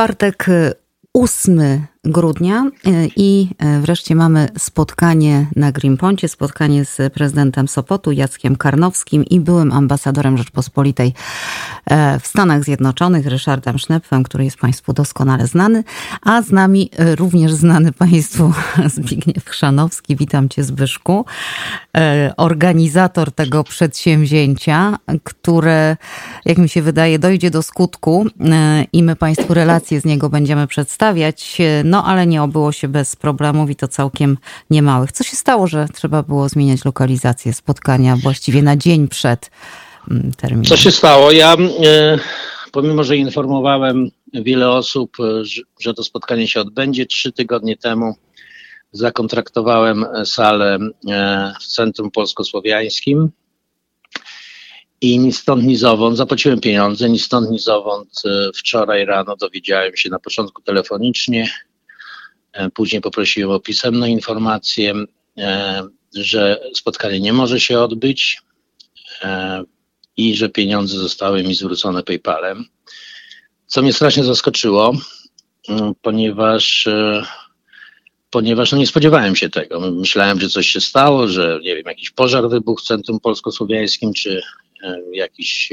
czwartek 8 grudnia e, i e, wreszcie mamy spotkanie na Greenponcie, spotkanie z prezydentem Sopotu Jackiem Karnowskim i byłym ambasadorem Rzeczpospolitej e, w Stanach Zjednoczonych Ryszardem Sznepfem, który jest Państwu doskonale znany, a z nami również znany Państwu Zbigniew Chrzanowski. Witam Cię Zbyszku. Organizator tego przedsięwzięcia, które jak mi się wydaje dojdzie do skutku i my Państwu relacje z niego będziemy przedstawiać no ale nie obyło się bez problemów i to całkiem niemałych. Co się stało, że trzeba było zmieniać lokalizację spotkania właściwie na dzień przed mm, terminem? Co się stało? Ja, e, pomimo że informowałem wiele osób, e, że to spotkanie się odbędzie, trzy tygodnie temu zakontraktowałem salę e, w Centrum Polsko-Słowiańskim i ni stąd, ni zowąd, zapłaciłem pieniądze, ni stąd, ni zowąd wczoraj rano dowiedziałem się na początku telefonicznie, później poprosiłem o pisemną informację, e, że spotkanie nie może się odbyć e, i że pieniądze zostały mi zwrócone PayPalem. Co mnie strasznie zaskoczyło, ponieważ, ponieważ no nie spodziewałem się tego. Myślałem, że coś się stało, że nie wiem, jakiś pożar wybuchł w Centrum Polsko-Słowiańskim, czy jakiś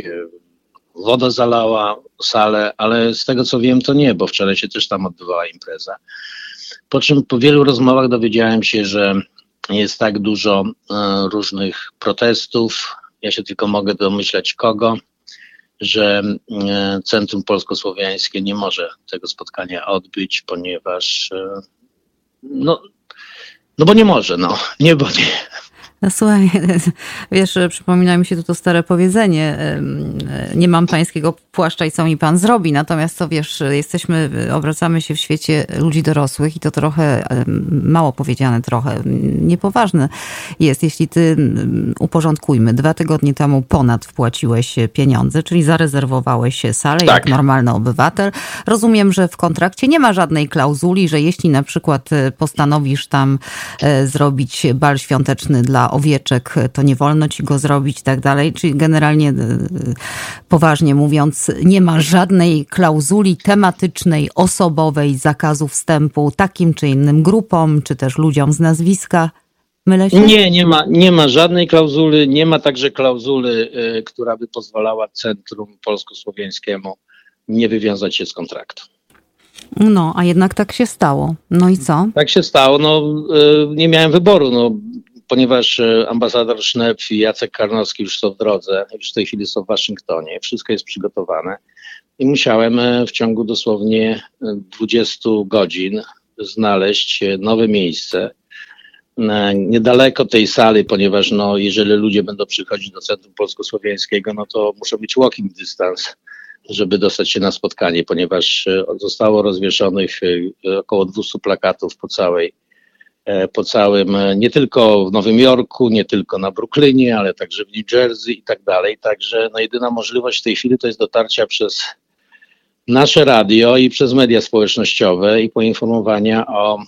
woda zalała salę, ale z tego co wiem, to nie, bo wczoraj się też tam odbywała impreza. Po czym po wielu rozmowach dowiedziałem się, że jest tak dużo e, różnych protestów. Ja się tylko mogę domyślać kogo, że e, Centrum Polsko-Słowiańskie nie może tego spotkania odbyć, ponieważ e, no, no bo nie może, no. Nie, bo nie. No słuchaj, wiesz, przypomina mi się tu to stare powiedzenie, nie mam pańskiego płaszcza i co mi pan zrobi, natomiast to wiesz, jesteśmy, obracamy się w świecie ludzi dorosłych i to trochę, mało powiedziane trochę, niepoważne jest, jeśli ty, uporządkujmy, dwa tygodnie temu ponad wpłaciłeś pieniądze, czyli zarezerwowałeś salę tak. jak normalny obywatel. Rozumiem, że w kontrakcie nie ma żadnej klauzuli, że jeśli na przykład e, postanowisz tam e, zrobić bal świąteczny dla owieczek, to nie wolno ci go zrobić i tak dalej. Czyli generalnie, e, poważnie mówiąc, nie ma żadnej klauzuli tematycznej, osobowej, zakazu wstępu takim czy innym grupom, czy też ludziom z nazwiska. Nie, nie ma, nie ma żadnej klauzuli. Nie ma także klauzuli, y, która by pozwalała Centrum Polsko-Słowiańskiemu nie wywiązać się z kontraktu. No, a jednak tak się stało. No i co? Tak się stało. No, y, nie miałem wyboru. No, ponieważ e, ambasador Sznep i Jacek Karnowski już są w drodze, już w tej chwili są w Waszyngtonie, wszystko jest przygotowane. I musiałem e, w ciągu dosłownie 20 e, godzin znaleźć nowe miejsce niedaleko tej sali, ponieważ no, jeżeli ludzie będą przychodzić do Centrum Polsko-Słowiańskiego, no to muszą być walking distance, żeby dostać się na spotkanie, ponieważ zostało rozwieszonych około 200 plakatów po całej po całym, e, nie tylko w Nowym Jorku, nie tylko na Brooklynie, ale także w New Jersey i tak dalej. Także no, jedyna możliwość w tej chwili to jest dotarcia przez nasze radio i przez media społecznościowe i poinformowania o,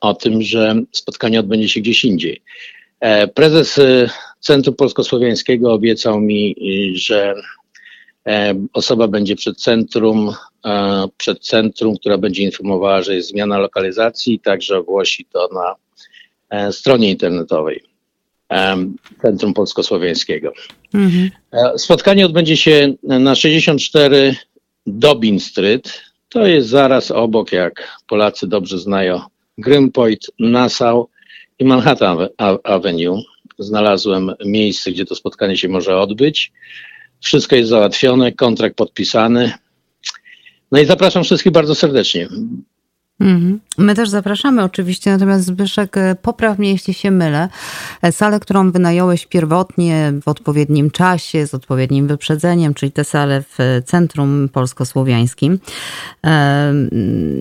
o tym, że spotkanie odbędzie się gdzieś indziej. E, prezes Centrum Polsko-Słowiańskiego obiecał mi, że osoba będzie przed centrum, przed centrum, która będzie informowała, że jest zmiana lokalizacji i także ogłosi to na E, stronie internetowej Centrum Polsko-Słowiańskiego. Mhm. E, spotkanie odbędzie się na 64 Dobin Street. To jest zaraz obok, jak Polacy dobrze znają, Greenpoint, Nassau i Manhattan Avenue. Znalazłem miejsce, gdzie to spotkanie się może odbyć. Wszystko jest załatwione, kontrakt podpisany. No i zapraszam wszystkich bardzo serdecznie. Mhm. My też zapraszamy oczywiście, natomiast Zbyszek, e, popraw mnie, jeśli się mylę. E, salę, którą wynająłeś pierwotnie w odpowiednim czasie, z odpowiednim wyprzedzeniem, czyli tę salę w Centrum Polsko-Słowiańskim. E,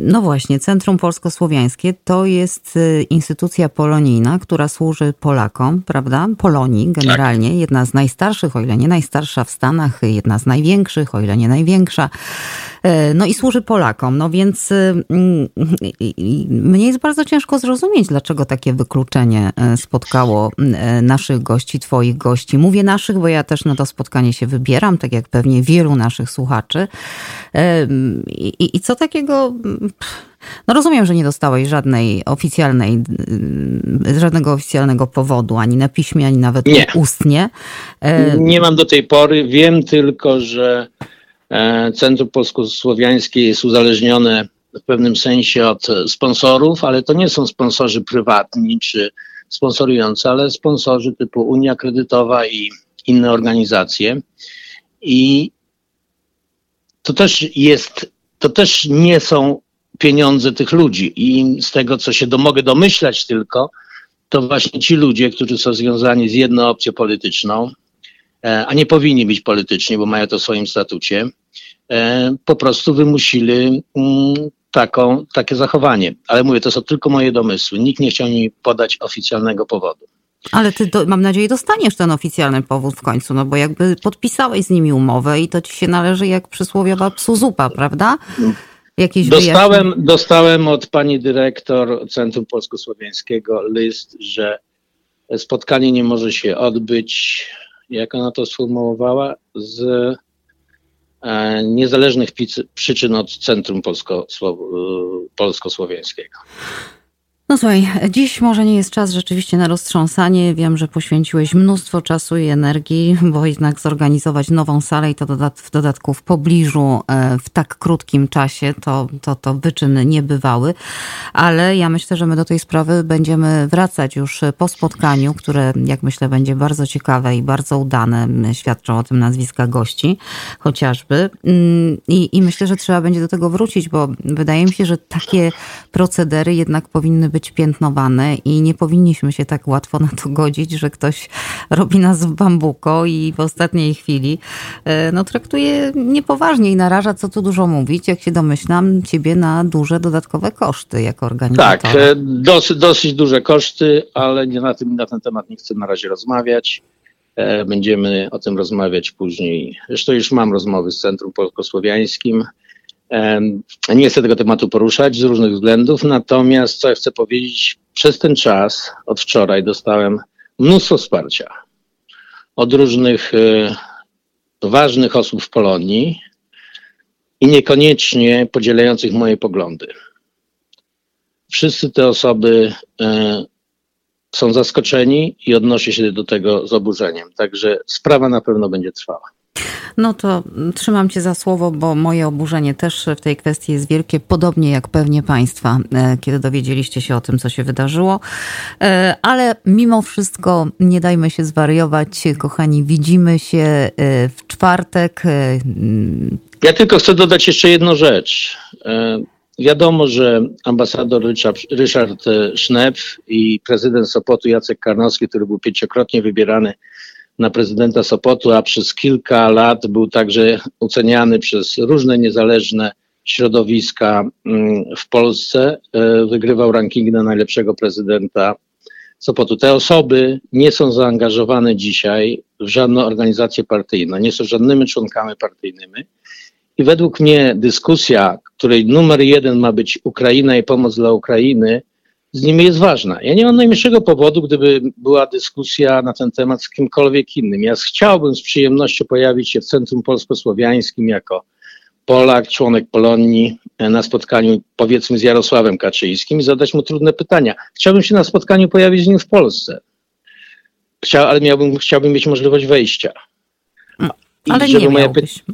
no właśnie, Centrum Polsko-Słowiańskie to jest instytucja polonijna, która służy Polakom, prawda? Polonii generalnie, tak. jedna z najstarszych, o ile nie najstarsza w Stanach, jedna z największych, o ile nie największa. No i służy Polakom, no więc mnie jest bardzo ciężko zrozumieć, dlaczego takie wykluczenie spotkało naszych gości, twoich gości. Mówię naszych, bo ja też na to spotkanie się wybieram, tak jak pewnie wielu naszych słuchaczy. I, i co takiego no rozumiem, że nie dostałeś żadnej oficjalnej, żadnego oficjalnego powodu, ani na piśmie, ani nawet nie. ustnie. E, nie mam do tej pory. Wiem tylko, że e, Centrum Polsko-Słowiańskie jest uzależnione w pewnym sensie od sponsorów, ale to nie są sponsorzy prywatni czy sponsorujący, ale sponsorzy typu Unia Kredytowa i inne organizacje. I to też jest, to też nie są pieniądze tych ludzi. I z tego, co się do, mogę domyślać tylko, to właśnie ci ludzie, którzy są związani z jedną opcją polityczną, e, a nie powinni być polityczni, bo mają to w swoim statucie, e, po prostu wymusili mm, taką, takie zachowanie. Ale mówię, to są tylko moje domysły. Nikt nie chciał mi podać oficjalnego powodu. Ale ty, do, mam nadzieję, dostaniesz ten oficjalny powód w końcu, no bo jakby podpisałeś z nimi umowę i to ci się należy jak przysłowiowa psu zupa, prawda? Jakieś dostałem, dostałem od pani dyrektor Centrum Polsko-Słowiańskiego list, że spotkanie nie może się odbyć, jak ona to sformułowała, z niezależnych przyczyn od Centrum Polsko-Słowiańskiego. No słuchaj, dziś może nie jest czas rzeczywiście na roztrząsanie. Wiem, że poświęciłeś mnóstwo czasu i energii, bo jednak zorganizować nową salę i to dodat w dodatku w pobliżu e, w tak krótkim czasie, to, to, to wyczyny niebywały. Ale ja myślę, że my do tej sprawy będziemy wracać już po spotkaniu, które jak myślę będzie bardzo ciekawe i bardzo udane. Świadczą o tym nazwiska gości chociażby. Mm, I, I myślę, że trzeba będzie do tego wrócić, bo wydaje mi się, że takie procedery jednak powinny być piętnowane i nie powinniśmy się tak łatwo na to godzić, że ktoś robi nas w bambuko i w ostatniej chwili e, no, traktuje niepoważnie i naraża, co tu dużo mówić, jak się domyślam, ciebie na duże dodatkowe koszty jako organizatora. Tak, e, dosyć, dosyć duże koszty, ale nie na, tym, na ten temat nie chcę na razie rozmawiać. E, będziemy o tym rozmawiać później. Zresztą już mam rozmowy z Centrum Polskosłowiańskim. Nie chcę tego tematu poruszać z różnych względów, natomiast co ja chcę powiedzieć, przez ten czas, od wczoraj, dostałem mnóstwo wsparcia od różnych e, ważnych osób w Polonii i niekoniecznie podzielających moje poglądy. Wszyscy te osoby e, są zaskoczeni i odnoszę się do tego z oburzeniem. Także sprawa na pewno będzie trwała. No to trzymam Cię za słowo, bo moje oburzenie też w tej kwestii jest wielkie, podobnie jak pewnie Państwa, e, kiedy dowiedzieliście się o tym, co się wydarzyło. E, ale mimo wszystko nie dajmy się zwariować, kochani. Widzimy się e, w czwartek. Ja tylko chcę dodać jeszcze jedną rzecz. Wiadomo, że ambasador Richard, Richard i prezydent Sopotu Jacek Karnowski, który był pięciokrotnie wybierany na prezydenta Sopotu, a przez kilka lat był także oceniany przez różne niezależne środowiska mm, w Polsce. E, wygrywał ranking na najlepszego prezydenta Sopotu. Te osoby nie są zaangażowane dzisiaj w żadną organizację partyjną, nie są żadnymi członkami partyjnymi. I według mnie dyskusja, której numer jeden ma być Ukraina i pomoc dla Ukrainy, z nimi jest ważna. Ja nie mam najmniejszego powodu, gdyby była dyskusja na ten temat z kimkolwiek innym. Ja chciałbym z przyjemnością pojawić się w Centrum Polsko-Słowiańskim jako Polak, członek Polonii e, na spotkaniu powiedzmy z Jarosławem Kaczyńskim i zadać mu trudne pytania. Chciałbym się na spotkaniu pojawić z nim w Polsce. Chciał, ale miałbym, chciałbym mieć możliwość wejścia. Ale nie moje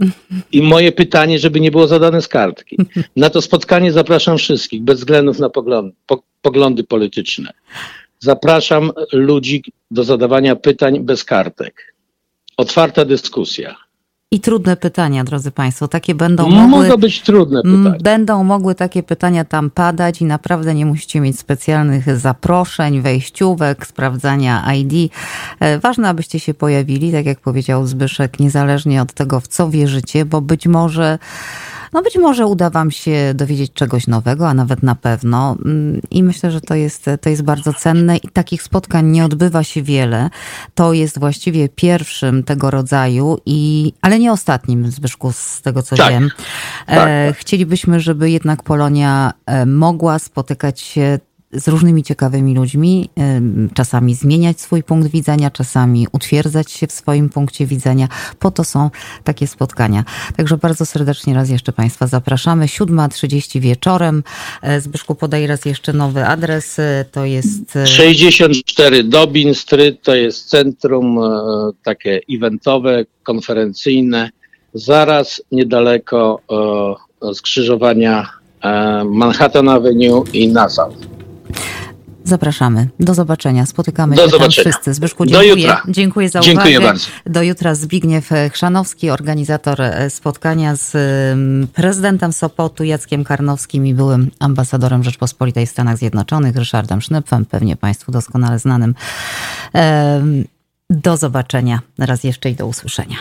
I moje pytanie, żeby nie było zadane z kartki. Na to spotkanie zapraszam wszystkich, bez względów na poglądy, po, poglądy polityczne. Zapraszam ludzi do zadawania pytań bez kartek. Otwarta dyskusja. I trudne pytania, drodzy Państwo, takie będą mogły... Mogą być trudne pytania. Będą mogły takie pytania tam padać i naprawdę nie musicie mieć specjalnych zaproszeń, wejściówek, sprawdzania ID. E, ważne, abyście się pojawili, tak jak powiedział Zbyszek, niezależnie od tego, w co wierzycie, bo być może No być może uda Wam się dowiedzieć czegoś nowego, a nawet na pewno. Mm, I myślę, że to jest, to jest bardzo cenne i takich spotkań nie odbywa się wiele. To jest właściwie pierwszym tego rodzaju, i, ale nie ostatnim, Zbyszku, z tego co Tak. wiem. Tak. E, chcielibyśmy, żeby jednak Polonia e, mogła spotykać się z różnymi ciekawymi ludźmi, czasami zmieniać swój punkt widzenia, czasami utwierdzać się w swoim punkcie widzenia. Po to są takie spotkania. Także bardzo serdecznie raz jeszcze Państwa zapraszamy. 7.30 wieczorem. E, Zbyszku, podaj raz jeszcze nowy adres. E, To jest... e, 64 Dobin Street to jest centrum e, takie eventowe, konferencyjne, zaraz niedaleko e, skrzyżowania e, Manhattan Avenue i Nassau. Zapraszamy. Do zobaczenia. Spotykamy Do się zobaczenia. tam wszyscy. Zbyszku, Do dziękuję. jutra. Dziękuję za Dziękuję uwagę. bardzo. Do jutra Zbigniew Chrzanowski, organizator e, spotkania z em, prezydentem Sopotu Jackiem Karnowskim i byłym ambasadorem Rzeczpospolitej w Stanach Zjednoczonych Ryszardem Sznypfem, pewnie Państwu doskonale znanym. Do zobaczenia raz jeszcze i do usłyszenia.